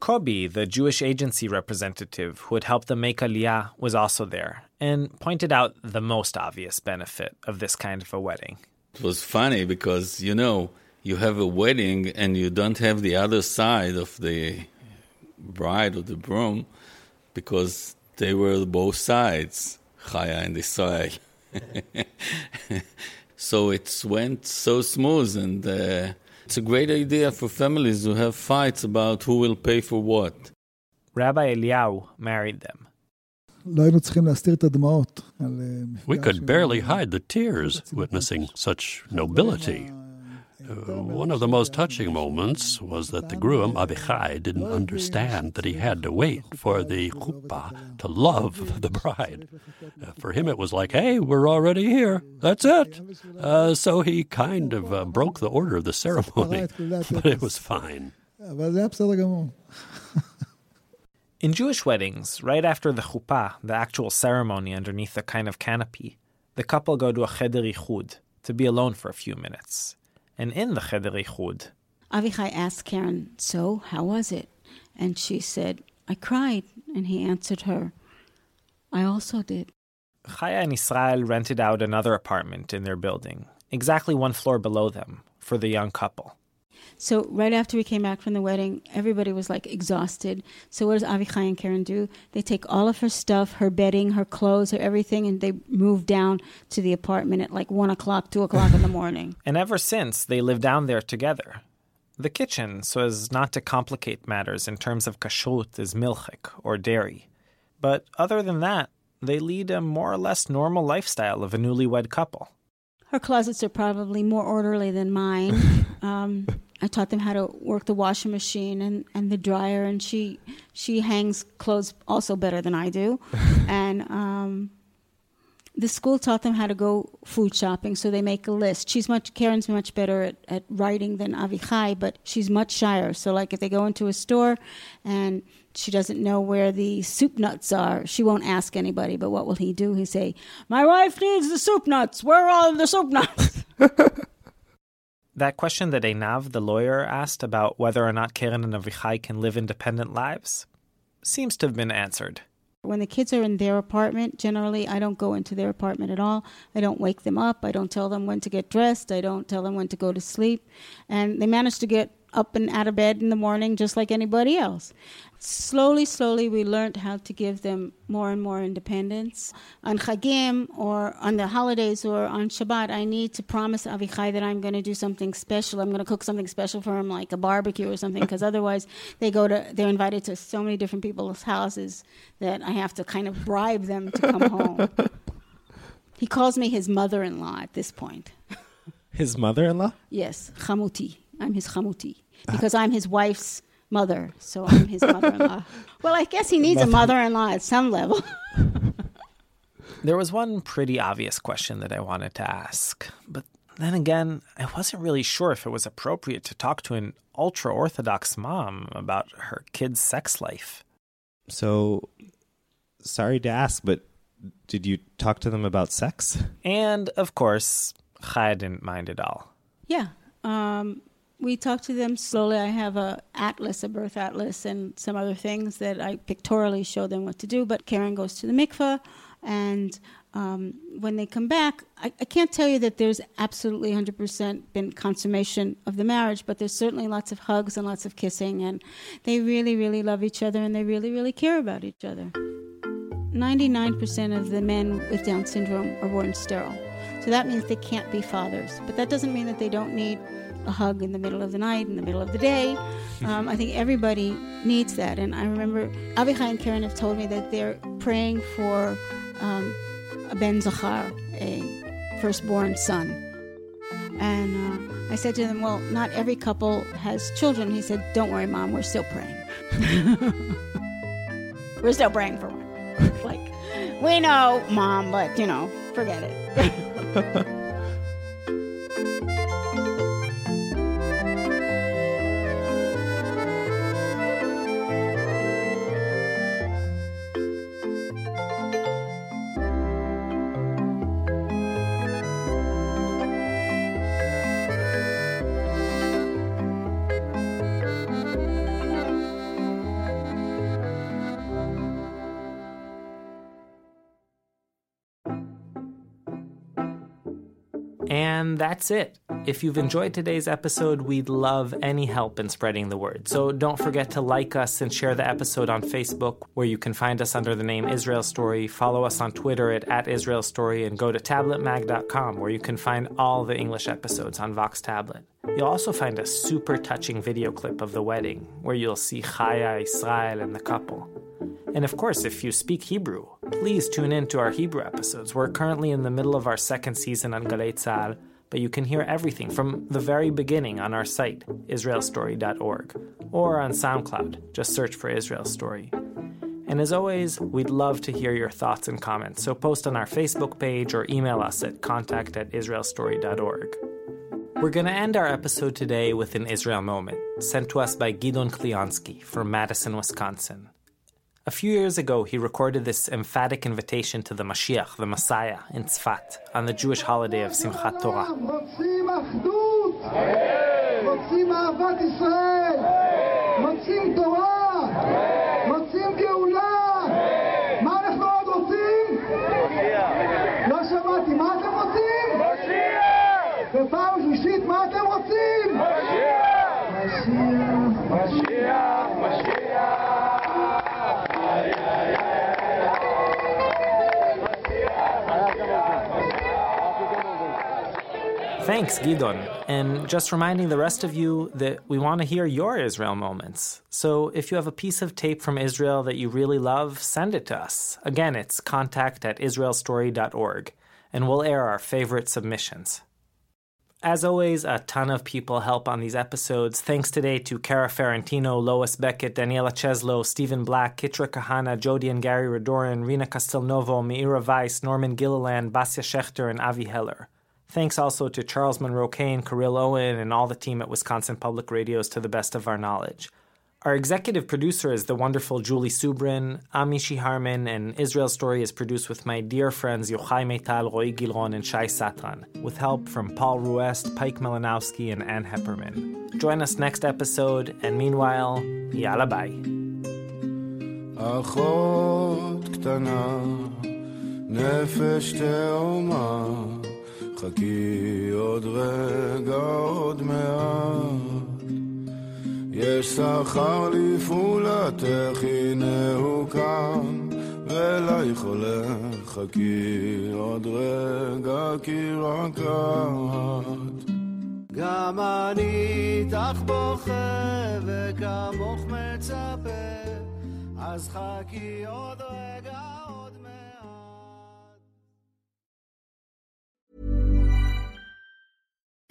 Kobi, the Jewish agency representative who had helped them make Aliyah, was also there and pointed out the most obvious benefit of this kind of a wedding. It was funny because, you know, you have a wedding and you don't have the other side of the bride or the groom because they were both sides, Chaya and Israel. so it went so smooth and uh, it's a great idea for families who have fights about who will pay for what. Rabbi Eliyahu married them. We could barely hide the tears witnessing such nobility. One of the most touching moments was that the groom, Avichai, didn't understand that he had to wait for the chuppah to love the bride. Uh, for him, it was like, hey, we're already here. That's it. Uh, so he kind of uh, broke the order of the ceremony, but it was fine. In Jewish weddings, right after the chuppah, the actual ceremony underneath a kind of canopy, the couple go to a cheder yichud to be alone for a few minutes. And in the cheder yichud, Avichai asked Keren, So, how was it? And she said, I cried. And he answered her, I also did. Chaya and Israel rented out another apartment in their building, exactly one floor below them, for the young couple. So right after we came back from the wedding, everybody was like exhausted. So what does Avichai and Keren do? They take all of her stuff, her bedding, her clothes, her everything, and they move down to the apartment at like one o'clock, two o'clock in the morning. And ever since, they live down there together. The kitchen, so as not to complicate matters in terms of kashrut, is milchik, or dairy. But other than that, they lead a more or less normal lifestyle of a newlywed couple. Her closets are probably more orderly than mine. um, I taught them how to work the washing machine and, and the dryer, and she she hangs clothes also better than I do. and um, the school taught them how to go food shopping, so they make a list. She's much Keren's much better at, at writing than Avichai, but she's much shyer. So like if they go into a store and she doesn't know where the soup nuts are, she won't ask anybody. But what will he do? He say, "My wife needs the soup nuts. Where are all the soup nuts?" That question that Einav, the lawyer, asked about whether or not Keren and Avichai can live independent lives seems to have been answered. When the kids are in their apartment, generally I don't go into their apartment at all. I don't wake them up. I don't tell them when to get dressed. I don't tell them when to go to sleep. And they manage to get up and out of bed in the morning just like anybody else. Slowly, slowly, we learned how to give them more and more independence. On Chagim, or on the holidays, or on Shabbat, I need to promise Avichai that I'm going to do something special. I'm going to cook something special for him, like a barbecue or something, because otherwise they go to, they're invited to so many different people's houses that I have to kind of bribe them to come home. He calls me his mother-in-law at this point. His mother-in-law? Yes, chamuti. I'm his chamuti uh-huh. because I'm his wife's mother, so I'm his mother-in-law. well, I guess he needs a mother-in-law at some level. There was one pretty obvious question that I wanted to ask, but then again, I wasn't really sure if it was appropriate to talk to an ultra Orthodox mom about her kid's sex life. So, sorry to ask, but did you talk to them about sex? And of course, Chaya didn't mind at all. Yeah. Um, we talk to them slowly. I have a atlas, a birth atlas, and some other things that I pictorially show them what to do. But Keren goes to the mikveh, and um, when they come back, I, I, can't tell you that there's absolutely 100% been consummation of the marriage, but there's certainly lots of hugs and lots of kissing, and they really, really love each other, and they really, really care about each other. 99% of the men with Down syndrome are born sterile. So that means they can't be fathers. But that doesn't mean that they don't need a hug in the middle of the night, in the middle of the day. Um, I think everybody needs that. And I remember Avichai and Keren have told me that they're praying for um, a Ben Zachar, a firstborn son. And uh, I said to them, Well, not every couple has children. He said, Don't worry, Mom, we're still praying. we're still praying for one. like, we know, Mom, but, you know, forget it. And that's it. If you've enjoyed today's episode, we'd love any help in spreading the word. So don't forget to like us and share the episode on Facebook, where you can find us under the name Israel Story. Follow us on Twitter at, at Israel Story and go to tabletmag.com, where you can find all the English episodes on Vox Tablet. You'll also find a super touching video clip of the wedding, where you'll see Chaya, Israel, and the couple. And of course, if you speak Hebrew, please tune in to our Hebrew episodes. We're currently in the middle of our second season on Galei Tzahal, but you can hear everything from the very beginning on our site, israelstory.org, or on SoundCloud. Just search for Israel Story. And as always, we'd love to hear your thoughts and comments, so post on our Facebook page or email us at contact at israelstory.org. We're going to end our episode today with an Israel moment, sent to us by Gidon Klionsky from Madison, Wisconsin. A few years ago, he recorded this emphatic invitation to the Mashiach, the Messiah, in Tzfat, on the Jewish holiday of Simchat Torah. Hey! Thanks, Gidon. And just reminding the rest of you that we want to hear your Israel moments. So if you have a piece of tape from Israel that you really love, send it to us. Again, it's contact at israelstory.org, and we'll air our favorite submissions. As always, a ton of people help on these episodes. Thanks today to Cara Ferrantino, Lois Beckett, Daniela Cheslow, Stephen Black, Kitra Kahana, Jody and Gary Redoran, Rina Castelnovo, Meira Weiss, Norman Gilliland, Basia Schechter, and Avi Heller. Thanks also to Charles Monroe Kane, Kirill Owen, and all the team at Wisconsin Public Radio's To the Best of Our Knowledge. Our executive producer is the wonderful Julie Subrin. I'm Mishy Harman and Israel Story is produced with my dear friends Yochai Maital, Roy Gilron, and Shai Satran, with help from Paul Ruest, Pike Malinowski, and Ann Heppermann. Join us next episode, and meanwhile, yalla bye. חכי עוד רגע, עוד מעט. יש שכר לפעולתך, הנה הוא כאן, ולייך הולך, חכי עוד רגע, כי רק את. גם אני איתך בוכה, וכמוך מצפה, אז חכי עוד רגע,